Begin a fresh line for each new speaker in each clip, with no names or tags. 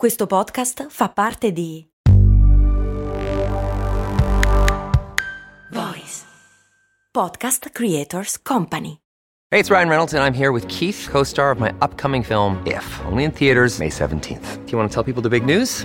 Questo podcast fa parte di Voice Podcast Creators Company.
Hey, it's Ryan Reynolds, and I'm here with Keith, co star of my upcoming film, If, only in theaters, May 17th. Do you want to tell people the big news?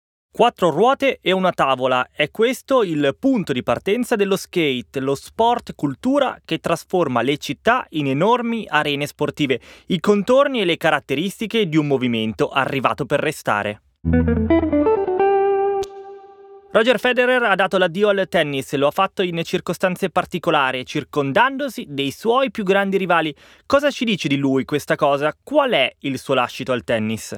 Quattro ruote e una tavola. È questo il punto di partenza dello skate, lo sport cultura che trasforma le città in enormi arene sportive, i contorni e le caratteristiche di un movimento arrivato per restare. Roger Federer ha dato l'addio al tennis, lo ha fatto in circostanze particolari, circondandosi dei suoi più grandi rivali. Cosa ci dice di lui questa cosa? Qual è il suo lascito al tennis?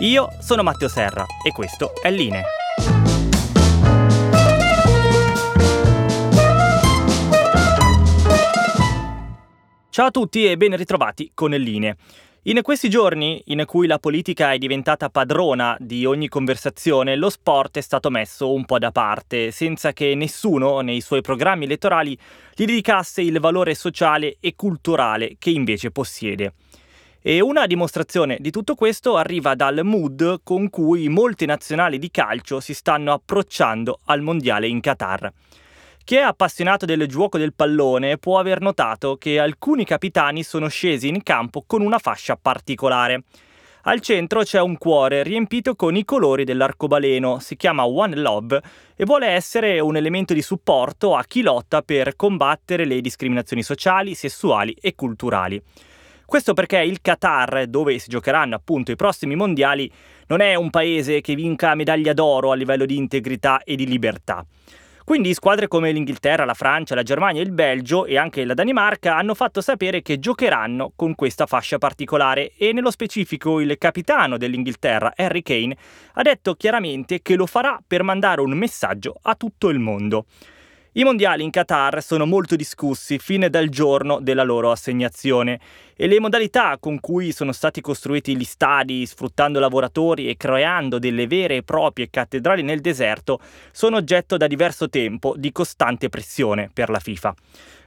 Io sono Matteo Serra e questo è Line. Ciao a tutti e ben ritrovati con Linee. In questi giorni, in cui la politica è diventata padrona di ogni conversazione, lo sport è stato messo un po' da parte, senza che nessuno nei suoi programmi elettorali gli dedicasse il valore sociale e culturale che invece possiede. E una dimostrazione di tutto questo arriva dal mood con cui molte nazionali di calcio si stanno approcciando al mondiale in Qatar. Chi è appassionato del gioco del pallone può aver notato che alcuni capitani sono scesi in campo con una fascia particolare. Al centro c'è un cuore riempito con i colori dell'arcobaleno, si chiama One Love e vuole essere un elemento di supporto a chi lotta per combattere le discriminazioni sociali, sessuali e culturali. Questo perché il Qatar, dove si giocheranno appunto i prossimi mondiali, non è un paese che vinca medaglia d'oro a livello di integrità e di libertà. Quindi squadre come l'Inghilterra, la Francia, la Germania, il Belgio e anche la Danimarca hanno fatto sapere che giocheranno con questa fascia particolare e nello specifico il capitano dell'Inghilterra, Harry Kane, ha detto chiaramente che lo farà per mandare un messaggio a tutto il mondo. I mondiali in Qatar sono molto discussi fin dal giorno della loro assegnazione e le modalità con cui sono stati costruiti gli stadi, sfruttando lavoratori e creando delle vere e proprie cattedrali nel deserto, sono oggetto da diverso tempo di costante pressione per la FIFA.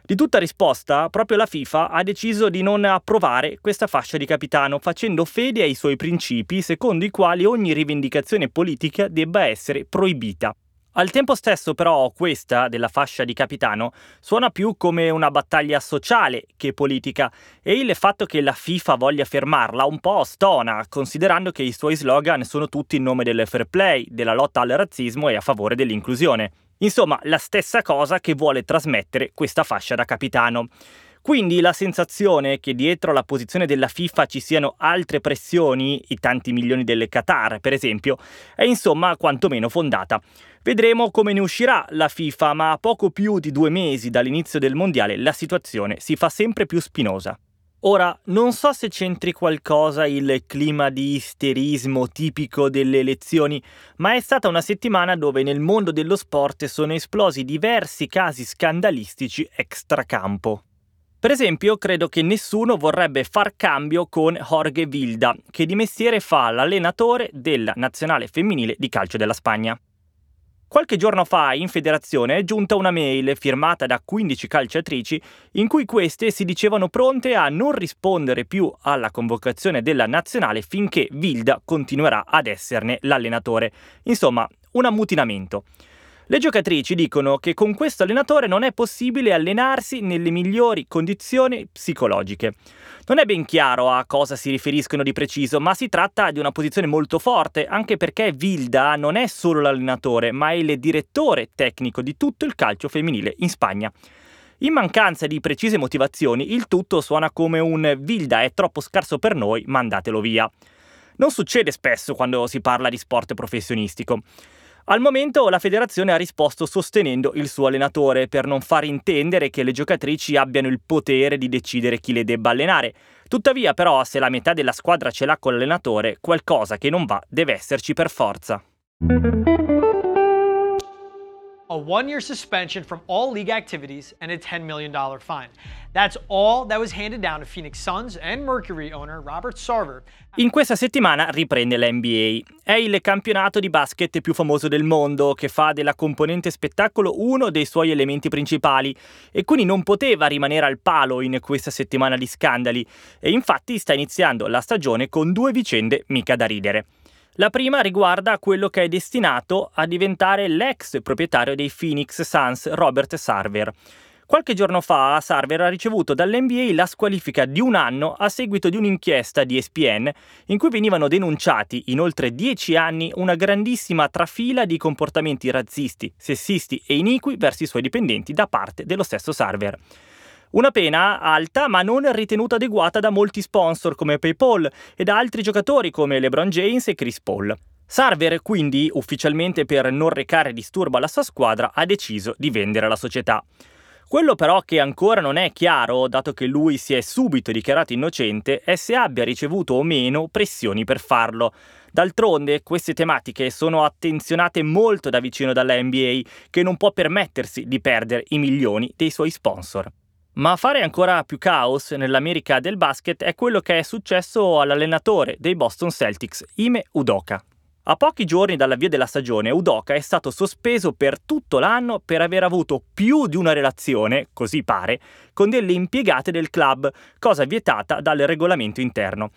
Di tutta risposta, proprio la FIFA ha deciso di non approvare questa fascia di capitano, facendo fede ai suoi principi secondo i quali ogni rivendicazione politica debba essere proibita. Al tempo stesso però questa, della fascia di capitano, suona più come una battaglia sociale che politica e il fatto che la FIFA voglia fermarla un po' stona, considerando che i suoi slogan sono tutti in nome del fair play, della lotta al razzismo e a favore dell'inclusione. Insomma, la stessa cosa che vuole trasmettere questa fascia da capitano. Quindi la sensazione che dietro la posizione della FIFA ci siano altre pressioni, i tanti milioni del Qatar per esempio, è insomma quantomeno fondata. Vedremo come ne uscirà la FIFA, ma a poco più di due mesi dall'inizio del mondiale la situazione si fa sempre più spinosa. Ora, non so se c'entri qualcosa il clima di isterismo tipico delle elezioni, ma è stata una settimana dove nel mondo dello sport sono esplosi diversi casi scandalistici extracampo. Per esempio, credo che nessuno vorrebbe far cambio con Jorge Vilda, che di mestiere fa l'allenatore della nazionale femminile di calcio della Spagna. Qualche giorno fa in federazione è giunta una mail firmata da 15 calciatrici in cui queste si dicevano pronte a non rispondere più alla convocazione della nazionale finché Vilda continuerà ad esserne l'allenatore. Insomma, un ammutinamento. Le giocatrici dicono che con questo allenatore non è possibile allenarsi nelle migliori condizioni psicologiche. Non è ben chiaro a cosa si riferiscono di preciso, ma si tratta di una posizione molto forte, anche perché Vilda non è solo l'allenatore, ma è il direttore tecnico di tutto il calcio femminile in Spagna. In mancanza di precise motivazioni, il tutto suona come un Vilda è troppo scarso per noi, mandatelo via. Non succede spesso quando si parla di sport professionistico. Al momento la federazione ha risposto sostenendo il suo allenatore per non far intendere che le giocatrici abbiano il potere di decidere chi le debba allenare. Tuttavia però se la metà della squadra ce l'ha con l'allenatore, qualcosa che non va deve esserci per forza.
A one year suspension from all league activities, and a $10 million fine. That's all that was handed down to Phoenix Suns and Mercury owner Robert Sarver.
In questa settimana riprende l'NBA. È il campionato di basket più famoso del mondo che fa della componente spettacolo uno dei suoi elementi principali e quindi non poteva rimanere al palo in questa settimana di scandali e infatti sta iniziando la stagione con due vicende mica da ridere. La prima riguarda quello che è destinato a diventare l'ex proprietario dei Phoenix Suns, Robert Sarver. Qualche giorno fa Sarver ha ricevuto dall'NBA la squalifica di un anno a seguito di un'inchiesta di ESPN in cui venivano denunciati in oltre dieci anni una grandissima trafila di comportamenti razzisti, sessisti e iniqui verso i suoi dipendenti da parte dello stesso Sarver. Una pena alta ma non ritenuta adeguata da molti sponsor come PayPal e da altri giocatori come LeBron James e Chris Paul. Sarver quindi, ufficialmente per non recare disturbo alla sua squadra, ha deciso di vendere la società. Quello però che ancora non è chiaro, dato che lui si è subito dichiarato innocente, è se abbia ricevuto o meno pressioni per farlo. D'altronde queste tematiche sono attenzionate molto da vicino dalla NBA, che non può permettersi di perdere i milioni dei suoi sponsor. Ma a fare ancora più caos nell'America del basket è quello che è successo all'allenatore dei Boston Celtics, Ime Udoka. A pochi giorni dall'avvio della stagione, Udoka è stato sospeso per tutto l'anno per aver avuto più di una relazione, così pare, con delle impiegate del club, cosa vietata dal regolamento interno.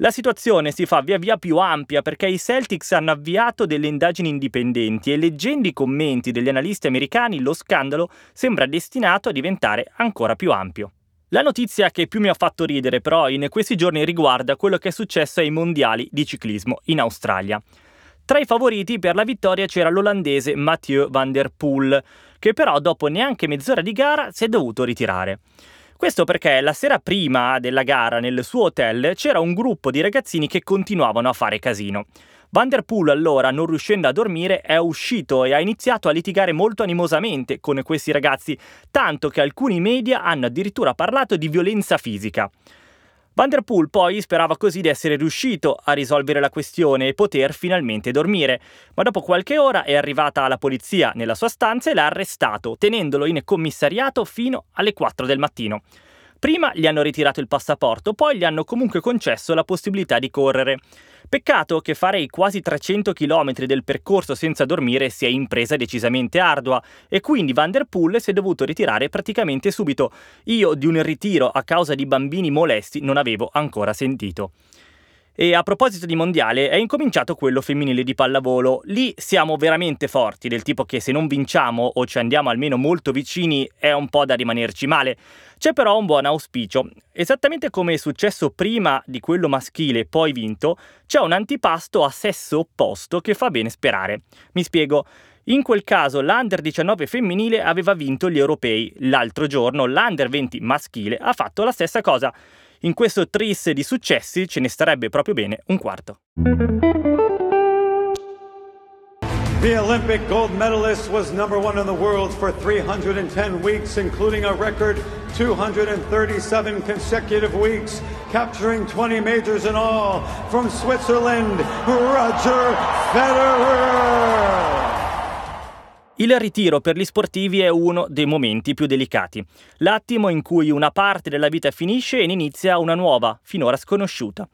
La situazione si fa via via più ampia perché i Celtics hanno avviato delle indagini indipendenti e leggendo i commenti degli analisti americani lo scandalo sembra destinato a diventare ancora più ampio. La notizia che più mi ha fatto ridere però in questi giorni riguarda quello che è successo ai mondiali di ciclismo in Australia. Tra i favoriti per la vittoria c'era l'olandese Mathieu van der Poel, che però dopo neanche mezz'ora di gara si è dovuto ritirare. Questo perché la sera prima della gara nel suo hotel c'era un gruppo di ragazzini che continuavano a fare casino. Van der Poel allora, non riuscendo a dormire, è uscito e ha iniziato a litigare molto animosamente con questi ragazzi, tanto che alcuni media hanno addirittura parlato di violenza fisica. Van der Poel poi sperava così di essere riuscito a risolvere la questione e poter finalmente dormire, ma dopo qualche ora è arrivata la polizia nella sua stanza e l'ha arrestato, tenendolo in commissariato fino alle 4 del mattino. Prima gli hanno ritirato il passaporto, poi gli hanno comunque concesso la possibilità di correre. Peccato che fare i quasi 300 km del percorso senza dormire sia impresa decisamente ardua e quindi Van der Poel si è dovuto ritirare praticamente subito. Io di un ritiro a causa di bambini molesti non avevo ancora sentito. E a proposito di mondiale, è incominciato quello femminile di pallavolo. Lì siamo veramente forti, del tipo che se non vinciamo o ci andiamo almeno molto vicini è un po' da rimanerci male. C'è però un buon auspicio. Esattamente come è successo prima di quello maschile poi vinto, c'è un antipasto a sesso opposto che fa bene sperare. Mi spiego. In quel caso l'Under 19 femminile aveva vinto gli europei. L'altro giorno l'Under 20 maschile ha fatto la stessa cosa. In questo tris di successi ce ne starebbe proprio bene un quarto.
The Olympic gold medalist was number one in the world for 310 weeks, including a record 237 consecutive weeks, capturing 20 majors in all. From Switzerland, Roger Federer.
Il ritiro per gli sportivi è uno dei momenti più delicati, l'attimo in cui una parte della vita finisce e inizia una nuova, finora sconosciuta.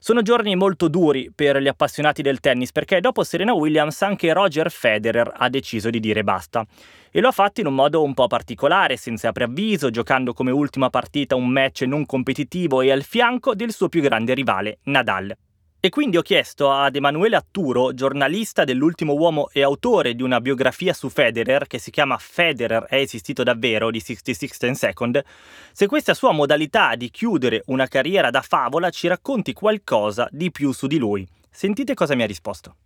Sono giorni molto duri per gli appassionati del tennis perché dopo Serena Williams anche Roger Federer ha deciso di dire basta. E lo ha fatto in un modo un po' particolare, senza preavviso, giocando come ultima partita un match non competitivo e al fianco del suo più grande rivale, Nadal. E quindi ho chiesto ad Emanuele Atturo, giornalista dell'ultimo uomo e autore di una biografia su Federer che si chiama Federer è esistito davvero di 66 and Second, se questa sua modalità di chiudere una carriera da favola ci racconti qualcosa di più su di lui. Sentite cosa mi ha risposto.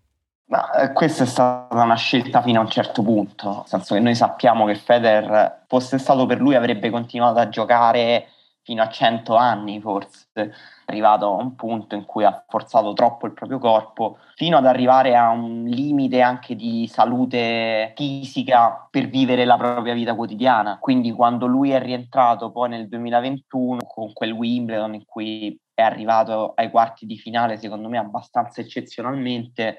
Ma eh, questa è stata una scelta fino a un certo punto, nel senso che noi sappiamo che Federer fosse stato per lui avrebbe continuato a giocare fino a 100 anni forse arrivato a un punto in cui ha forzato troppo il proprio corpo, fino ad arrivare a un limite anche di salute fisica per vivere la propria vita quotidiana. Quindi quando lui è rientrato poi nel 2021 con quel Wimbledon in cui è arrivato ai quarti di finale, secondo me abbastanza eccezionalmente,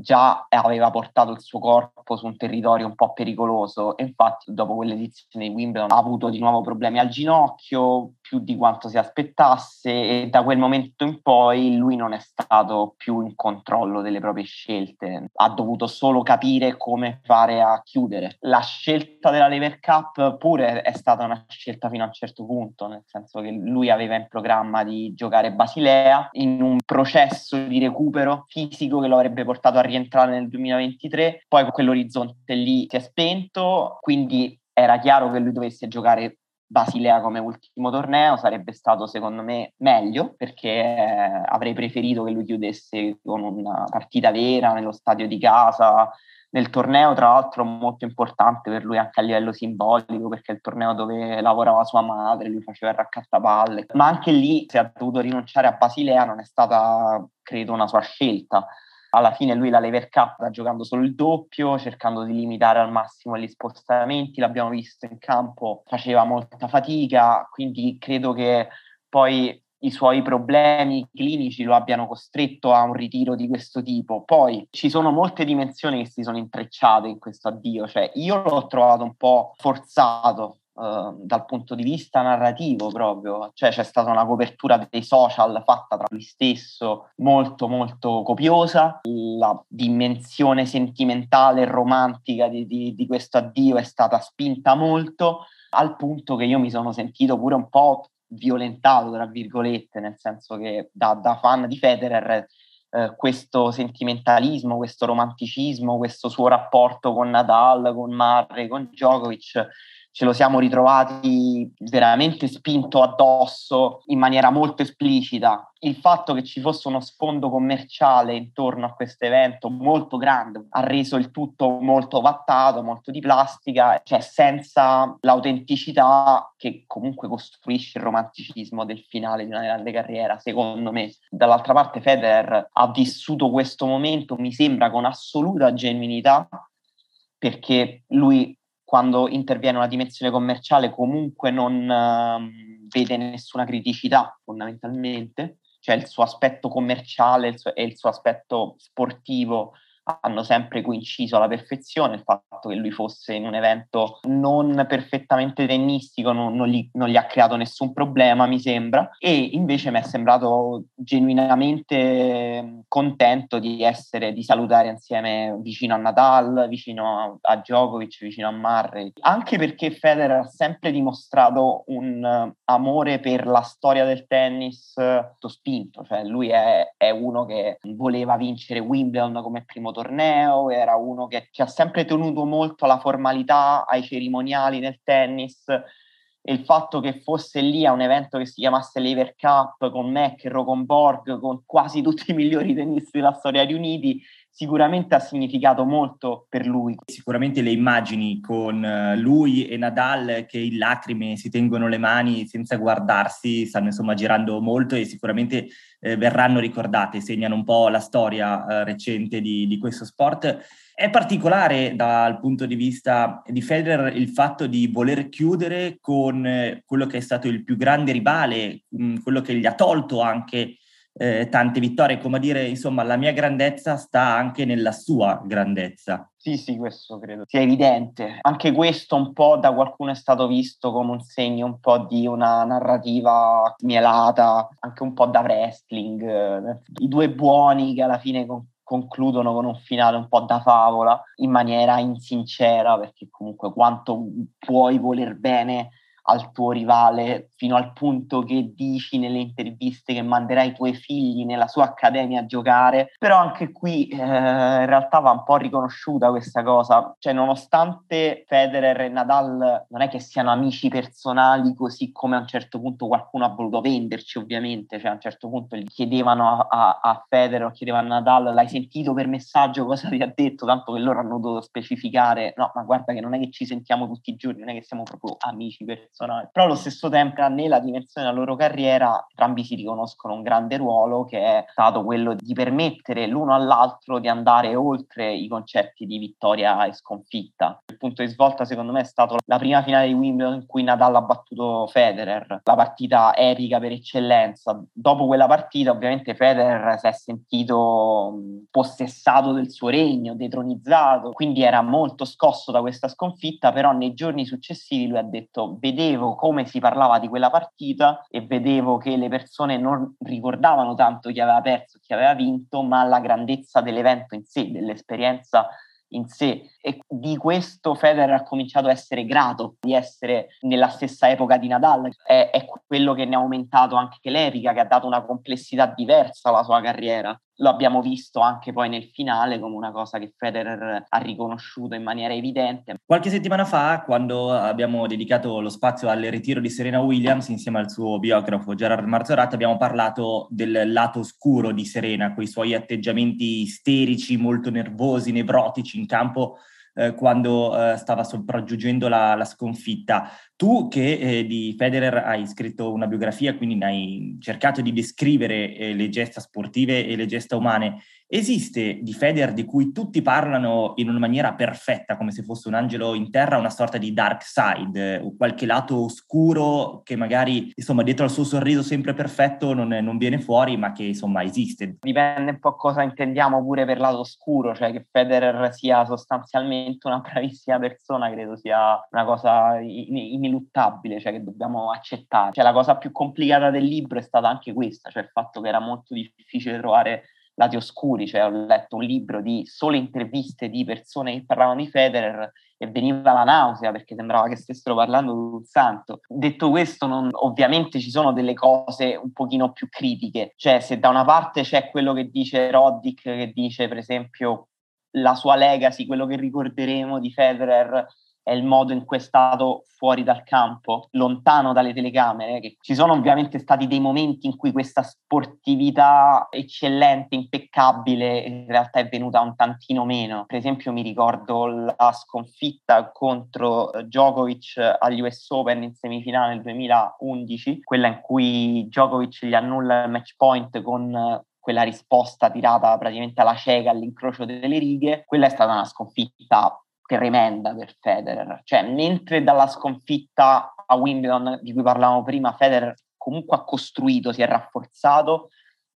già aveva portato il suo corpo su un territorio un po' pericoloso e infatti dopo quell'edizione di Wimbledon ha avuto di nuovo problemi al ginocchio, più di quanto si aspettasse e da quel momento in poi lui non è stato più in controllo delle proprie scelte, ha dovuto solo capire come fare a chiudere. La scelta della Lever Cup pure è stata una scelta fino a un certo punto, nel senso che lui aveva in programma di giocare Basilea in un processo di recupero fisico che lo avrebbe portato a rientrare nel 2023, poi quell'orizzonte lì si è spento, quindi era chiaro che lui dovesse giocare Basilea come ultimo torneo sarebbe stato secondo me meglio perché eh, avrei preferito che lui chiudesse con una partita vera nello stadio di casa. Nel torneo tra l'altro molto importante per lui anche a livello simbolico perché è il torneo dove lavorava sua madre, lui faceva il raccattapalle. Ma anche lì se ha dovuto rinunciare a Basilea non è stata credo una sua scelta alla fine lui la Lever Cup sta giocando solo il doppio, cercando di limitare al massimo gli spostamenti, l'abbiamo visto in campo, faceva molta fatica, quindi credo che poi i suoi problemi clinici lo abbiano costretto a un ritiro di questo tipo. Poi ci sono molte dimensioni che si sono intrecciate in questo addio, cioè io l'ho trovato un po' forzato Ehm, dal punto di vista narrativo proprio, cioè c'è stata una copertura dei social fatta tra lui stesso molto molto copiosa, la dimensione sentimentale e romantica di, di, di questo addio è stata spinta molto al punto che io mi sono sentito pure un po' violentato, tra virgolette, nel senso che da, da fan di Federer eh, questo sentimentalismo, questo romanticismo, questo suo rapporto con Nadal, con Murray, con Djokovic ce lo siamo ritrovati veramente spinto addosso in maniera molto esplicita. Il fatto che ci fosse uno sfondo commerciale intorno a questo evento molto grande ha reso il tutto molto vattato, molto di plastica, cioè senza l'autenticità che comunque costruisce il romanticismo del finale di una grande carriera, secondo me. Dall'altra parte Federer ha vissuto questo momento, mi sembra, con assoluta genuinità, perché lui quando interviene una dimensione commerciale comunque non uh, vede nessuna criticità fondamentalmente, cioè il suo aspetto commerciale e il suo aspetto sportivo hanno sempre coinciso alla perfezione, il fatto che lui fosse in un evento non perfettamente tennistico non, non, gli, non gli, ha creato nessun problema, mi sembra, e invece mi è sembrato genuinamente contento di essere, di salutare insieme vicino a Nadal, vicino a, a Djokovic, vicino a Murray, anche perché Federer ha sempre dimostrato un amore per la storia del tennis tutto spinto, cioè lui è, è uno che voleva vincere Wimbledon come primo torneo, era uno che ci ha sempre tenuto molto alla formalità, ai cerimoniali nel tennis e il fatto che fosse lì a un evento che si chiamasse Lever Cup con McEnroe, con Borg, con quasi tutti i migliori tennisti della storia riuniti, sicuramente ha significato molto per lui.
Sicuramente le immagini con eh, lui e Nadal che in lacrime si tengono le mani senza guardarsi stanno insomma girando molto e sicuramente eh, verranno ricordate, segnano un po' la storia eh, recente di, di questo sport. È particolare dal punto di vista di Federer il fatto di voler chiudere con eh, quello che è stato il più grande rivale, mm, quello che gli ha tolto anche eh, tante vittorie, come dire, insomma, la mia grandezza sta anche nella sua grandezza.
Sì, sì, questo credo sia evidente. Anche questo un po' da qualcuno è stato visto come un segno un po' di una narrativa mielata, anche un po' da wrestling. I due buoni che alla fine concludono con un finale un po' da favola in maniera insincera, perché comunque quanto puoi voler bene al tuo rivale fino al punto che dici nelle interviste che manderai i tuoi figli nella sua accademia a giocare, però anche qui eh, in realtà va un po' riconosciuta questa cosa, cioè nonostante Federer e Nadal non è che siano amici personali così come a un certo punto qualcuno ha voluto venderci ovviamente, cioè a un certo punto gli chiedevano a, a, a Federer o chiedevano a Nadal l'hai sentito per messaggio? Cosa ti ha detto, tanto che loro hanno dovuto specificare no ma guarda che non è che ci sentiamo tutti i giorni, non è che siamo proprio amici personali, però allo stesso tempo nella dimensione della loro carriera entrambi si riconoscono un grande ruolo che è stato quello di permettere l'uno all'altro di andare oltre i concetti di vittoria e sconfitta. Il punto di svolta secondo me è stato la prima finale di Wimbledon in cui Nadal ha battuto Federer, la partita epica per eccellenza. Dopo quella partita ovviamente Federer si è sentito possessato del suo regno, detronizzato, quindi era molto scosso da questa sconfitta, però nei giorni successivi lui ha detto vedevo come si parlava di quella partita e vedevo che le persone non ricordavano tanto chi aveva perso chi aveva vinto, ma la grandezza dell'evento in sé, dell'esperienza in sé. E di questo Federer ha cominciato a essere grato di essere nella stessa epoca di Nadal, è, è quello che ne ha aumentato anche l'epica, che ha dato una complessità diversa alla sua carriera lo abbiamo visto anche poi nel finale come una cosa che Federer ha riconosciuto in maniera evidente.
Qualche settimana fa, quando abbiamo dedicato lo spazio al ritiro di Serena Williams insieme al suo biografo Gerard Marzorati, abbiamo parlato del lato oscuro di Serena, quei suoi atteggiamenti isterici, molto nervosi, nevrotici in campo eh, quando eh, stava sopraggiungendo la, la, sconfitta. Tu che eh, di Federer hai scritto una biografia, quindi hai cercato di descrivere eh, le gesta sportive e le gesta umane, Esiste di Federer di cui tutti parlano in una maniera perfetta, come se fosse un angelo in terra, una sorta di dark side, o qualche lato oscuro che magari, insomma, dietro al suo sorriso sempre perfetto non, non viene fuori, ma che, insomma, esiste.
Dipende un po' cosa intendiamo pure per lato oscuro, cioè che Federer sia sostanzialmente una bravissima persona, credo sia una cosa ineluttabile, cioè che dobbiamo accettare. Cioè la cosa più complicata del libro è stata anche questa, cioè il fatto che era molto difficile trovare lati oscuri, cioè ho letto un libro di sole interviste di persone che parlavano di Federer e veniva la nausea perché sembrava che stessero parlando di un santo. Detto questo, non, ovviamente ci sono delle cose un pochino più critiche, cioè se da una parte c'è quello che dice Roddick, che dice per esempio la sua legacy, quello che ricorderemo di Federer è il modo in cui è stato fuori dal campo, lontano dalle telecamere, che ci sono ovviamente stati dei momenti in cui questa sportività eccellente, impeccabile, in realtà è venuta un tantino meno. Per esempio mi ricordo la sconfitta contro Djokovic agli US Open in semifinale nel 2011, quella in cui Djokovic gli annulla il match point con quella risposta tirata praticamente alla cieca all'incrocio delle righe, quella è stata una sconfitta tremenda per Federer. Cioè, mentre dalla sconfitta a Wimbledon di cui parlavamo prima, Federer comunque ha costruito, si è rafforzato,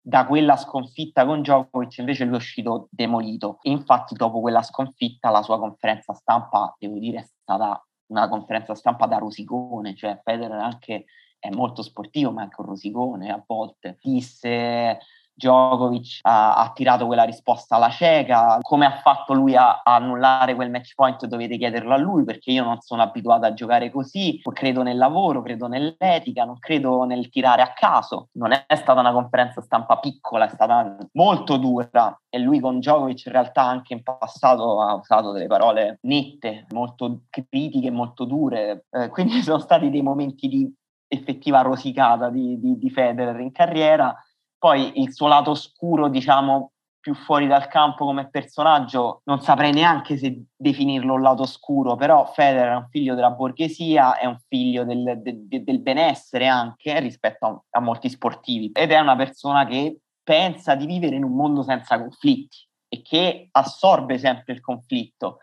da quella sconfitta con Djokovic invece lui è uscito demolito. E infatti dopo quella sconfitta la sua conferenza stampa, devo dire, è stata una conferenza stampa da rosicone, cioè Federer anche è molto sportivo, ma anche un rosicone a volte. Disse Djokovic ha, ha, tirato quella risposta alla cieca, come ha fatto lui a, a, annullare quel match point dovete chiederlo a lui perché io non sono abituato a giocare così, credo nel lavoro, credo nell'etica, non credo nel tirare a caso, non è stata una conferenza stampa piccola, è stata molto dura. E lui con Djokovic in realtà anche in passato ha usato delle parole nette, molto critiche, molto dure, eh, quindi sono stati dei momenti di effettiva rosicata di, di, di Federer in carriera poi il suo lato oscuro, diciamo, più fuori dal campo come personaggio, non saprei neanche se definirlo un lato oscuro, però Federer è un figlio della borghesia, è un figlio del, del, del benessere anche rispetto a, a, molti sportivi ed è una persona che pensa di vivere in un mondo senza conflitti e che assorbe sempre il conflitto.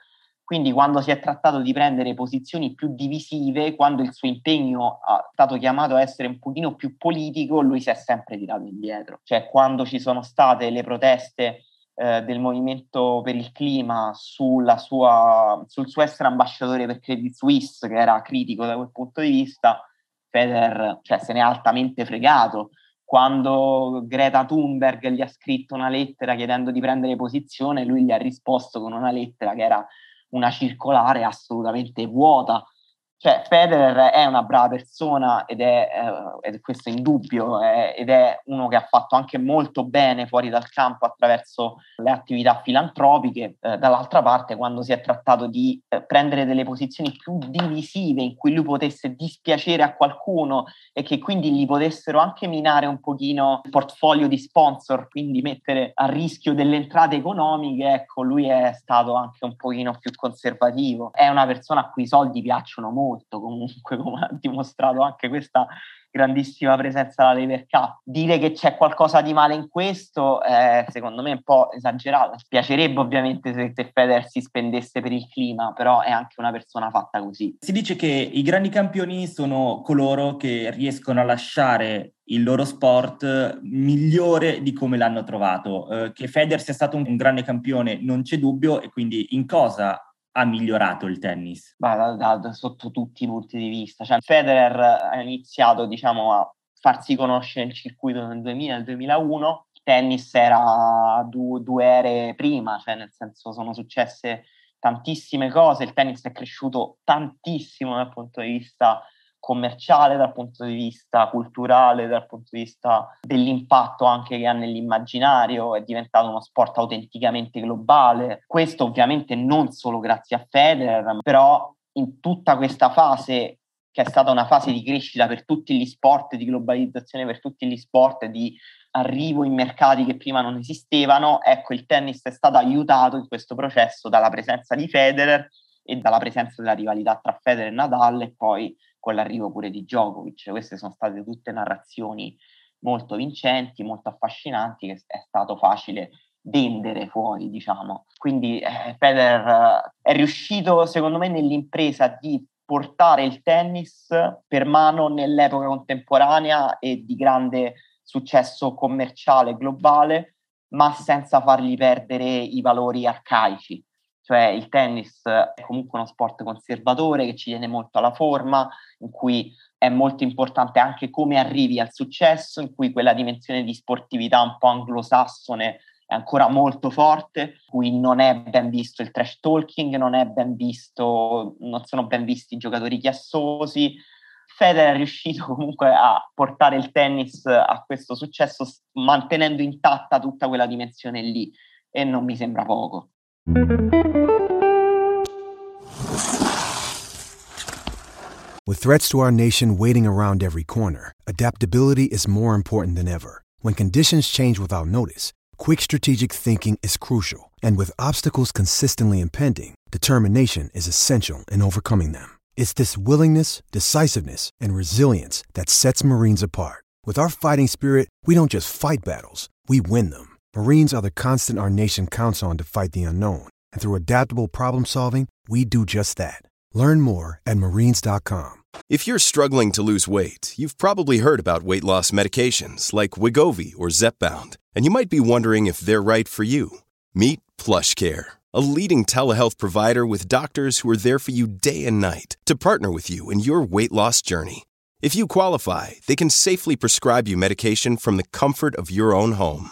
Quindi quando si è trattato di prendere posizioni più divisive, quando il suo impegno è stato chiamato a essere un pochino più politico, lui si è sempre tirato indietro. Cioè quando ci sono state le proteste eh, del movimento per il clima sua, sul suo essere ambasciatore per Credit Suisse, che era critico da quel punto di vista, Federer cioè, se ne è altamente fregato. Quando Greta Thunberg gli ha scritto una lettera chiedendo di prendere posizione, lui gli ha risposto con una lettera che era una circolare assolutamente vuota Cioè, Federer è una brava persona ed è, eh, ed questo è indubbio, eh, ed è uno che ha fatto anche molto bene fuori dal campo attraverso le attività filantropiche. Eh, dall'altra parte, quando si è trattato di eh, prendere delle posizioni più divisive in cui lui potesse dispiacere a qualcuno e che quindi gli potessero anche minare un pochino il portfolio di sponsor, quindi mettere a rischio delle entrate economiche, ecco, lui è stato anche un pochino più conservativo. È una persona a cui i soldi piacciono molto molto comunque, come ha dimostrato anche questa grandissima presenza alla Lever Cup. Dire che c'è qualcosa di male in questo, eh, secondo me è un po' esagerato. Piacerebbe ovviamente se, se Federer si spendesse per il clima, però è anche una persona fatta così.
Si dice che i grandi campioni sono coloro che riescono a lasciare il loro sport migliore di come l'hanno trovato. Eh, che Federer sia stato un, un grande campione non c'è dubbio e quindi in cosa ha migliorato il tennis?
Da, da, da, sotto tutti i punti di vista. Cioè, Federer ha iniziato diciamo, a farsi conoscere il circuito nel 2000 nel 2001. Il tennis era due, due ere prima, cioè nel senso sono successe tantissime cose, il tennis è cresciuto tantissimo dal punto di vista commerciale, dal punto di vista culturale, dal punto di vista dell'impatto anche che ha nell'immaginario, è diventato uno sport autenticamente globale. Questo ovviamente non solo grazie a Federer, però in tutta questa fase che è stata una fase di crescita per tutti gli sport, di globalizzazione per tutti gli sport, di arrivo in mercati che prima non esistevano, ecco il tennis è stato aiutato in questo processo dalla presenza di Federer e dalla presenza della rivalità tra Federer e Nadal e poi con l'arrivo pure di Djokovic. Queste sono state tutte narrazioni molto vincenti, molto affascinanti, che è stato facile vendere fuori, diciamo. Quindi eh, Federer eh, è riuscito, secondo me, nell'impresa di portare il tennis per mano nell'epoca contemporanea e di grande successo commerciale globale, ma senza fargli perdere i valori arcaici cioè il tennis è comunque uno sport conservatore che ci tiene molto alla forma, in cui è molto importante anche come arrivi al successo, in cui quella dimensione di sportività un po' anglosassone è ancora molto forte, in cui non è ben visto il trash talking, non visto, non sono ben visti i giocatori chiassosi. Federer è riuscito comunque a portare il tennis a questo successo mantenendo intatta tutta quella dimensione lì e non mi sembra poco.
With threats to our nation waiting around every corner, adaptability is more important than ever. When conditions change without notice, quick strategic thinking is crucial, and with obstacles consistently impending, determination is essential in overcoming them. It's this willingness, decisiveness, and resilience that sets Marines apart. With our fighting spirit, we don't just fight battles, we win them. Marines are the constant our nation counts on to fight the unknown. And through adaptable problem solving, we do just that. Learn more at marines.com.
If you're struggling to lose weight, you've probably heard about weight loss medications like Wigovi or Zepbound, and you might be wondering if they're right for you. Meet Plush Care, a leading telehealth provider with doctors who are there for you day and night to partner with you in your weight loss journey. If you qualify, they can safely prescribe you medication from the comfort of your own home.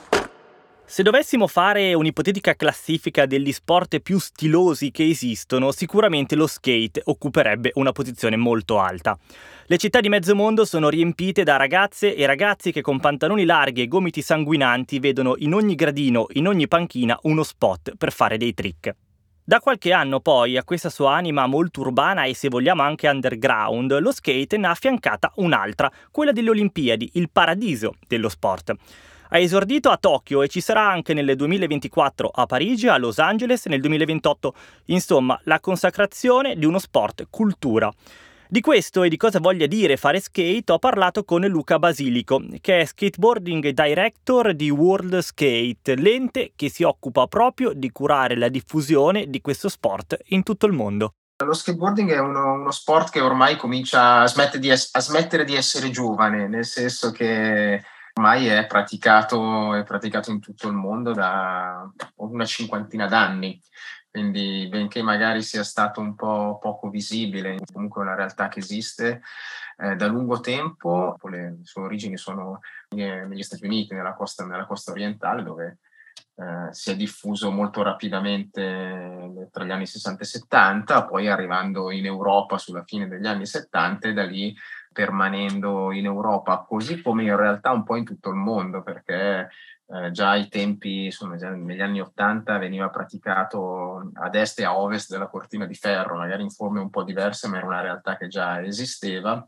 Se dovessimo fare un'ipotetica classifica degli sport più stilosi che esistono, sicuramente lo skate occuperebbe una posizione molto alta. Le città di mezzo mondo sono riempite da ragazze e ragazzi che con pantaloni larghi e gomiti sanguinanti vedono in ogni gradino, in ogni panchina, uno spot per fare dei trick. Da qualche anno poi a questa sua anima molto urbana e se vogliamo anche underground, lo skate ne ha affiancata un'altra, quella delle Olimpiadi, il paradiso dello sport. Ha esordito a Tokyo e ci sarà anche nel 2024 a Parigi, a Los Angeles nel 2028, insomma la consacrazione di uno sport cultura. Di questo e di cosa voglia dire fare skate ho parlato con Luca Basilico, che è skateboarding director di World Skate, l'ente che si occupa proprio di curare la diffusione di questo sport in tutto il mondo.
Lo skateboarding è uno, uno sport che ormai comincia a, smette di es- a smettere di essere giovane, nel senso che ormai è praticato, è praticato in tutto il mondo da una cinquantina d'anni quindi benché magari sia stato un po' poco visibile, comunque è una realtà che esiste eh, da lungo tempo, le sue origini sono negli Stati Uniti, nella costa, nella costa orientale, dove eh, si è diffuso molto rapidamente tra gli anni 60 e 70, poi arrivando in Europa sulla fine degli anni 70 e da lì permanendo in Europa, così come in realtà un po' in tutto il mondo, perché eh, già ai tempi, insomma, già negli anni 80 veniva praticato ad est e a ovest della cortina di ferro, magari in forme un po' diverse, ma era una realtà che già esisteva.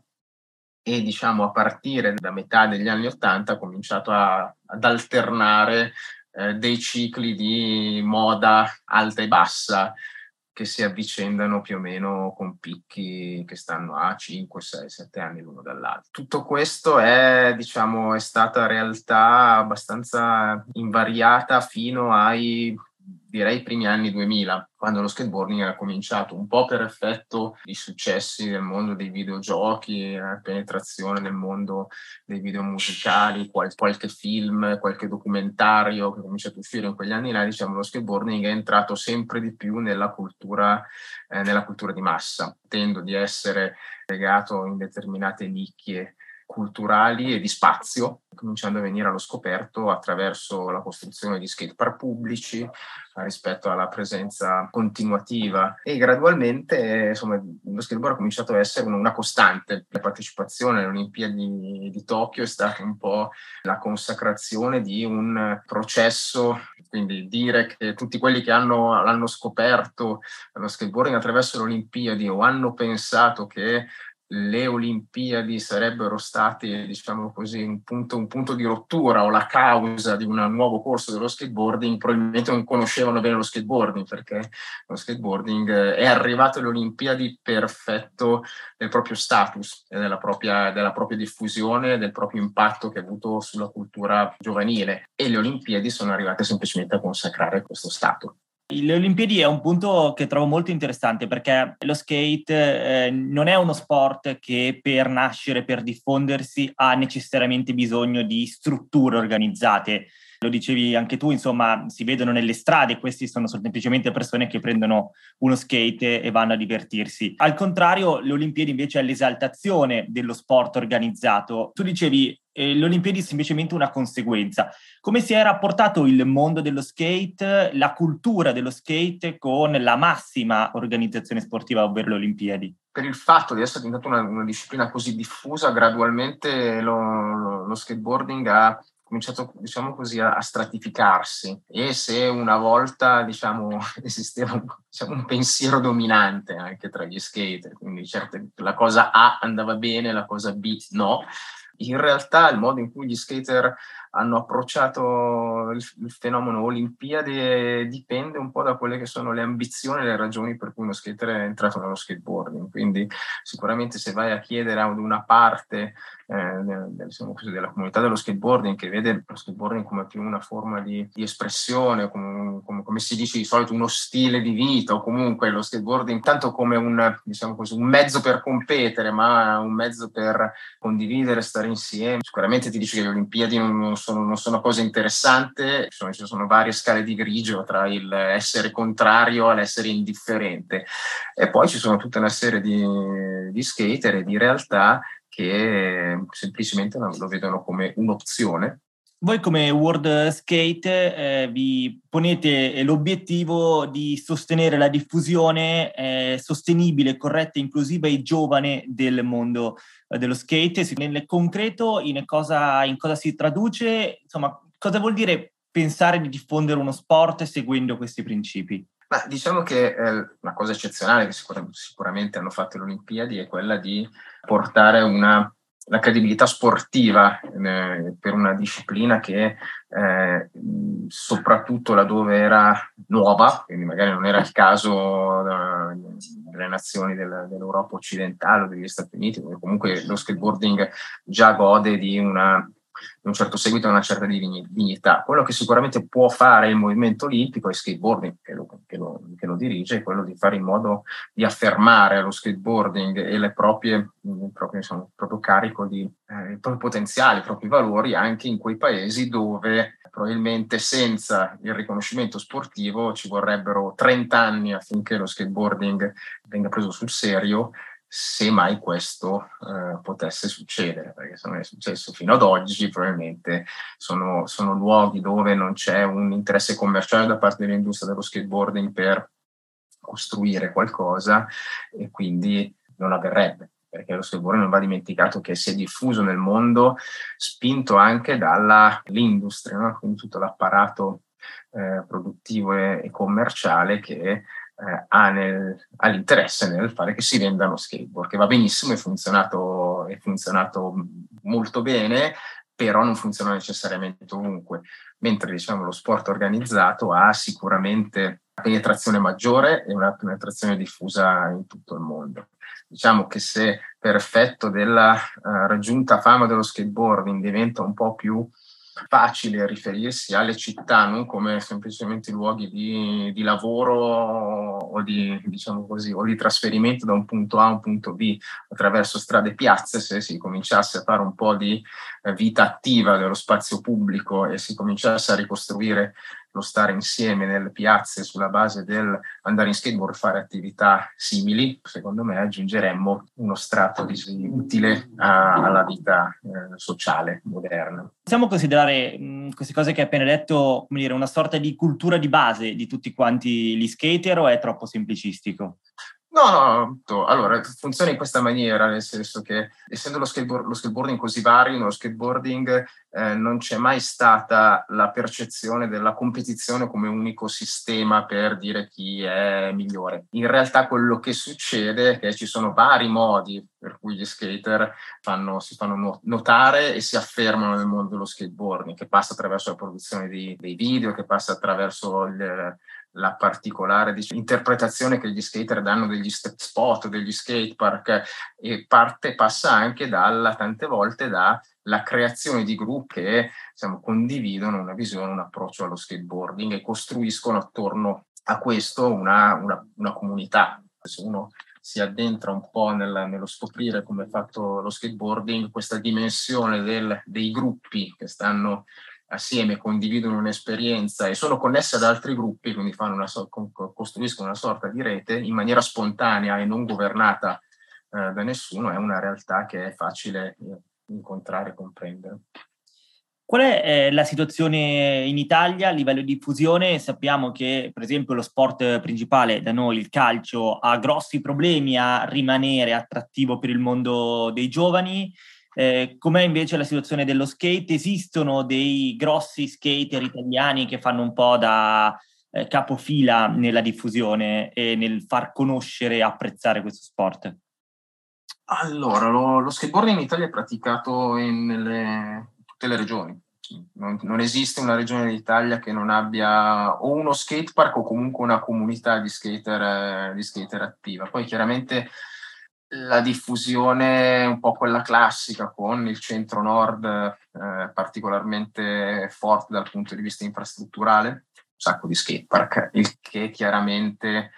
E diciamo a partire da metà degli anni 80 ha cominciato a, ad alternare eh, dei cicli di moda alta e bassa che si avvicendano più o meno con picchi che stanno a 5, 6, 7 anni l'uno dall'altro. Tutto questo è, diciamo, è stata realtà abbastanza invariata fino ai direi i primi anni 2000, quando lo skateboarding era cominciato, un po' per effetto di successi nel mondo dei videogiochi, la penetrazione nel mondo dei video musicali, qual- qualche film, qualche documentario che è cominciato a uscire in quegli anni là, diciamo, lo skateboarding è entrato sempre di più nella cultura, eh, nella cultura di massa, tendo di essere legato in determinate nicchie culturali e di spazio, cominciando a venire allo scoperto attraverso la costruzione di skatepark pubblici rispetto alla presenza continuativa e gradualmente insomma, lo skateboard ha cominciato a essere una costante. La partecipazione alle Olimpiadi di Tokyo è stata un po' la consacrazione di un processo, quindi dire che tutti quelli che hanno, l'hanno scoperto lo skateboarding attraverso le Olimpiadi o hanno pensato che le Olimpiadi sarebbero state, diciamo così, un punto, un punto, di rottura o la causa di un nuovo corso dello skateboarding, probabilmente non conoscevano bene lo skateboarding, perché lo skateboarding è arrivato alle Olimpiadi perfetto del proprio status, della propria, della propria diffusione, del proprio impatto che ha avuto sulla cultura giovanile. E le Olimpiadi sono arrivate semplicemente a consacrare questo status.
Le Olimpiadi è un punto che trovo molto interessante perché lo skate eh, non è uno sport che per nascere, per diffondersi, ha necessariamente bisogno di strutture organizzate. Lo dicevi anche tu, insomma, si vedono nelle strade, questi sono semplicemente persone che prendono uno skate e vanno a divertirsi. Al contrario, le Olimpiadi invece è l'esaltazione dello sport organizzato. Tu dicevi eh, le Olimpiadi è semplicemente una conseguenza. Come si è rapportato il mondo dello skate, la cultura dello skate con la massima organizzazione sportiva, ovvero le Olimpiadi?
Per il fatto di essere diventata una, una disciplina così diffusa, gradualmente lo, lo, lo skateboarding ha cominciato diciamo così a, stratificarsi. E se una volta diciamo esisteva diciamo, un pensiero dominante anche tra gli skater quindi certo la cosa A andava bene la cosa B no in realtà il modo in cui gli skater hanno approcciato il, il, fenomeno Olimpiade dipende un po' da quelle che sono le ambizioni e le ragioni per cui uno skater è entrato nello skateboarding. Quindi sicuramente se vai a chiedere ad una parte eh, diciamo così, della comunità dello skateboarding che vede lo skateboarding come più una forma di, di espressione, come, come, come, si dice di solito uno stile di vita o comunque lo skateboarding tanto come un, diciamo così, un mezzo per competere ma un mezzo per condividere, stare insieme. Sicuramente ti dice che le Olimpiadi non sono, non sono cose interessanti, sono, ci sono varie scale di grigio tra il essere contrario all'essere indifferente. E poi ci sono tutta una serie di, di skater e di realtà che semplicemente lo vedono come un'opzione
voi come World Skate eh, vi ponete l'obiettivo di sostenere la diffusione eh, sostenibile, corretta e inclusiva e giovane del mondo eh, dello skate. Nel concreto in cosa, in cosa si traduce? Insomma, cosa vuol dire pensare di diffondere uno sport seguendo questi principi?
Ma diciamo che eh, una cosa eccezionale che sicuramente hanno fatto le Olimpiadi è quella di portare una la credibilità sportiva eh, per una disciplina che eh, soprattutto laddove era nuova, quindi magari non era il caso eh, delle nazioni del, dell'Europa occidentale o degli Stati Uniti, dove comunque lo skateboarding già gode di una un certo seguito e una certa dignità. Quello che sicuramente può fare il movimento olimpico e skateboarding, che lo, che, lo, che lo, dirige, è quello di fare in modo di affermare lo skateboarding e le proprie, il proprio, insomma, il proprio carico di eh, i propri potenziali, i propri valori anche in quei paesi dove probabilmente senza il riconoscimento sportivo ci vorrebbero 30 anni affinché lo skateboarding venga preso sul serio se mai questo eh, potesse succedere, perché se non è successo fino ad oggi, probabilmente sono, sono, luoghi dove non c'è un interesse commerciale da parte dell'industria dello skateboarding per costruire qualcosa e quindi non avverrebbe perché lo skateboarding non va dimenticato che si è diffuso nel mondo, spinto anche dall'industria, no? quindi tutto l'apparato eh, produttivo e, e, commerciale che eh, ha, nel, ha, l'interesse nel fare che si vendano skateboard, che va benissimo, è funzionato, è funzionato molto bene, però non funziona necessariamente ovunque, mentre diciamo, lo sport organizzato ha sicuramente una penetrazione maggiore e una penetrazione diffusa in tutto il mondo. Diciamo che se per effetto della uh, raggiunta fama dello skateboarding diventa un po' più facile riferirsi alle città, non come semplicemente luoghi di, di lavoro o di, diciamo così, o di trasferimento da un punto A a un punto B attraverso strade e piazze, se si cominciasse a fare un po' di eh, vita attiva dello spazio pubblico e si cominciasse a ricostruire lo stare insieme nelle piazze sulla base del andare in skateboard, fare attività simili, secondo me aggiungeremmo uno strato di, utile a, alla vita eh, sociale moderna.
Possiamo considerare mh, queste cose che hai appena detto come dire, una sorta di cultura di base di tutti quanti gli skater o è troppo semplicistico?
No, no, no, allora funziona in questa maniera, nel senso che essendo lo, skateboard, lo skateboarding così vario, nello skateboarding eh, non c'è mai stata la percezione della competizione come unico sistema per dire chi è migliore. In realtà quello che succede è che ci sono vari modi per cui gli skater fanno, si fanno notare e si affermano nel mondo dello skateboarding, che passa attraverso la produzione di, dei video, che passa attraverso il la particolare diciamo, interpretazione che gli skater danno degli spot, degli skatepark e parte passa anche dalla, tante volte dalla creazione di gruppi che diciamo, condividono una visione, un approccio allo skateboarding e costruiscono attorno a questo una, una, una comunità. Se uno si addentra un po' nel, nello scoprire come è fatto lo skateboarding, questa dimensione del, dei gruppi che stanno assieme condividono un'esperienza e sono connesse ad altri gruppi, quindi una, costruiscono una sorta di rete in maniera spontanea e non governata eh, da nessuno, è una realtà che è facile eh, incontrare e comprendere.
Qual è eh, la situazione in Italia a livello di diffusione? Sappiamo che, per esempio, lo sport principale da noi, il calcio, ha grossi problemi a rimanere attrattivo per il mondo dei giovani. Eh, com'è invece la situazione dello skate? Esistono dei grossi skater italiani che fanno un po' da eh, capofila nella diffusione e nel far conoscere e apprezzare questo sport?
Allora, lo, lo skateboarding in Italia è praticato in nelle, tutte le regioni. Non, non, esiste una regione d'Italia che non abbia o uno skatepark o comunque una comunità di skater, eh, di skater attiva. Poi chiaramente la diffusione un po' quella classica con il centro-nord eh, particolarmente forte dal punto di vista infrastrutturale, un sacco di skatepark, il che chiaramente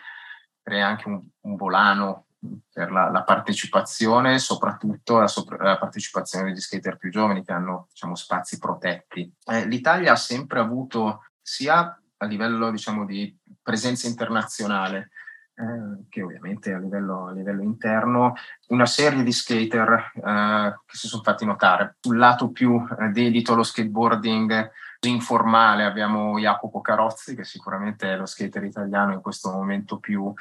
crea anche un, un volano per la, la, partecipazione, soprattutto la, sopra, la, partecipazione degli skater più giovani che hanno diciamo, spazi protetti. Eh, L'Italia ha sempre avuto sia a livello diciamo, di presenza internazionale, eh, che ovviamente a livello, a livello, interno, una serie di skater eh, che si sono fatti notare. Sul lato più eh, dedito allo skateboarding informale abbiamo Jacopo Carozzi, che sicuramente è lo skater italiano in questo momento più,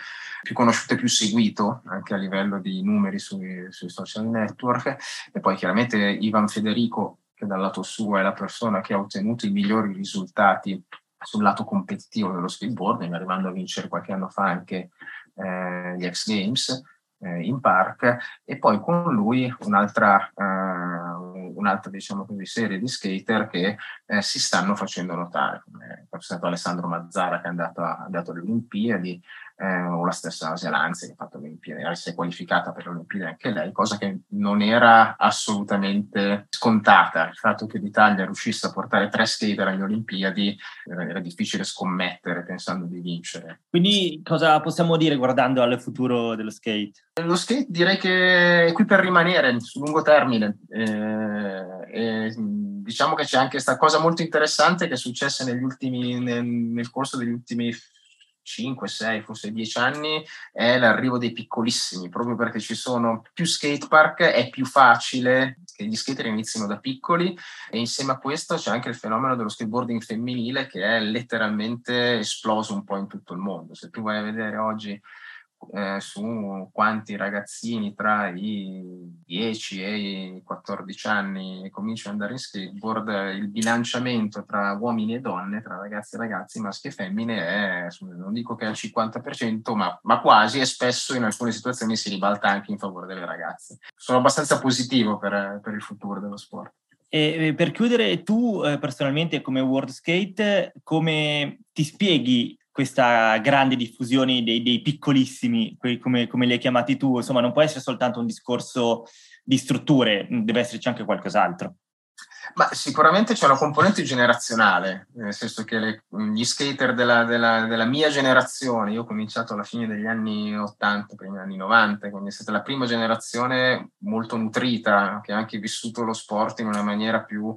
più conosciuto e più seguito, anche a livello di numeri sui, sui social network, e poi chiaramente Ivan Federico, che dal lato suo è la persona che ha ottenuto i migliori risultati sul lato competitivo dello skateboarding, arrivando a vincere qualche anno fa anche eh, gli X Games eh, in park, e poi con lui un'altra, eh, un'altra diciamo così, serie di skater che eh, si stanno facendo notare, come per esempio Alessandro Mazzara che è andato, alle Olimpiadi, eh, o la stessa Asia Lanzi che ha fatto le Olimpiadi, si è qualificata per le Olimpiadi anche lei, cosa che non era assolutamente scontata. Il fatto che l'Italia riuscisse a portare tre skater alle Olimpiadi era, era difficile scommettere pensando di vincere.
Quindi cosa possiamo dire guardando al futuro dello skate?
Lo skate direi che è qui per rimanere sul lungo termine. Eh, eh, diciamo che c'è anche questa cosa molto interessante che è successa negli ultimi, nel, nel corso degli ultimi 5, 6, forse 10 anni è l'arrivo dei piccolissimi, proprio perché ci sono più skatepark, è più facile che gli skater inizino da piccoli e insieme a questo c'è anche il fenomeno dello skateboarding femminile che è letteralmente esploso un po' in tutto il mondo. Se tu vai a vedere oggi eh, su quanti ragazzini tra i 10 e i 14 anni cominciano ad andare in skateboard, il bilanciamento tra uomini e donne, tra ragazzi e ragazzi, maschi e femmine è, non dico che è al 50%, ma, ma quasi e spesso in alcune situazioni si ribalta anche in favore delle ragazze. Sono abbastanza positivo per, per il futuro dello sport.
E per chiudere, tu eh, personalmente come World Skate, come ti spieghi questa grande diffusione dei, dei piccolissimi, come, come li hai chiamati tu, insomma non può essere soltanto un discorso di strutture, deve esserci anche qualcos'altro.
Ma sicuramente c'è una componente generazionale, nel senso che le, gli skater della, della, della, mia generazione, io ho cominciato alla fine degli anni 80, primi anni 90, quindi è stata la prima generazione molto nutrita, che ha anche vissuto lo sport in una maniera più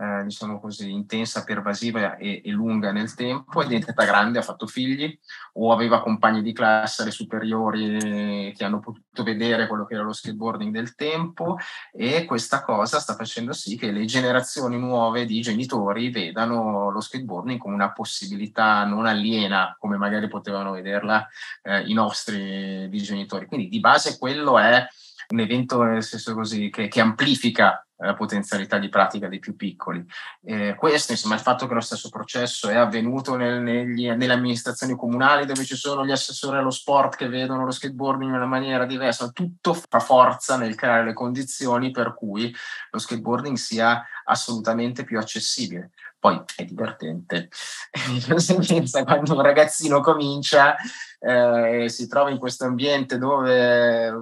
eh, diciamo così, intensa, pervasiva e, e, lunga nel tempo, è diventata grande, ha fatto figli o aveva compagni di classe alle superiori che hanno potuto vedere quello che era lo skateboarding del tempo e questa cosa sta facendo sì che le generazioni nuove di genitori vedano lo skateboarding come una possibilità non aliena come magari potevano vederla eh, i nostri di genitori. Quindi di base quello è un evento nel senso così, che, che amplifica la potenzialità di pratica dei più piccoli. Eh, questo, insomma, il fatto che lo stesso processo è avvenuto nel, negli, nelle amministrazioni comunali dove ci sono gli assessori allo sport che vedono lo skateboarding in una maniera diversa, tutto fa forza nel creare le condizioni per cui lo skateboarding sia assolutamente più accessibile. Poi è divertente, di conseguenza quando un ragazzino comincia eh, e si trova in questo ambiente dove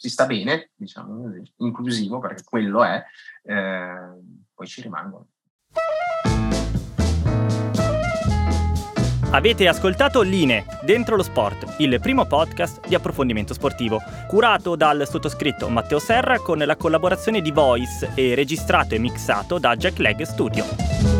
si sta bene, diciamo così, inclusivo, perché quello è, eh, poi ci rimangono.
Avete ascoltato Line, Dentro lo Sport, il primo podcast di approfondimento sportivo, curato dal sottoscritto Matteo Serra con la collaborazione di Voice e registrato e mixato da Jack Leg Studio.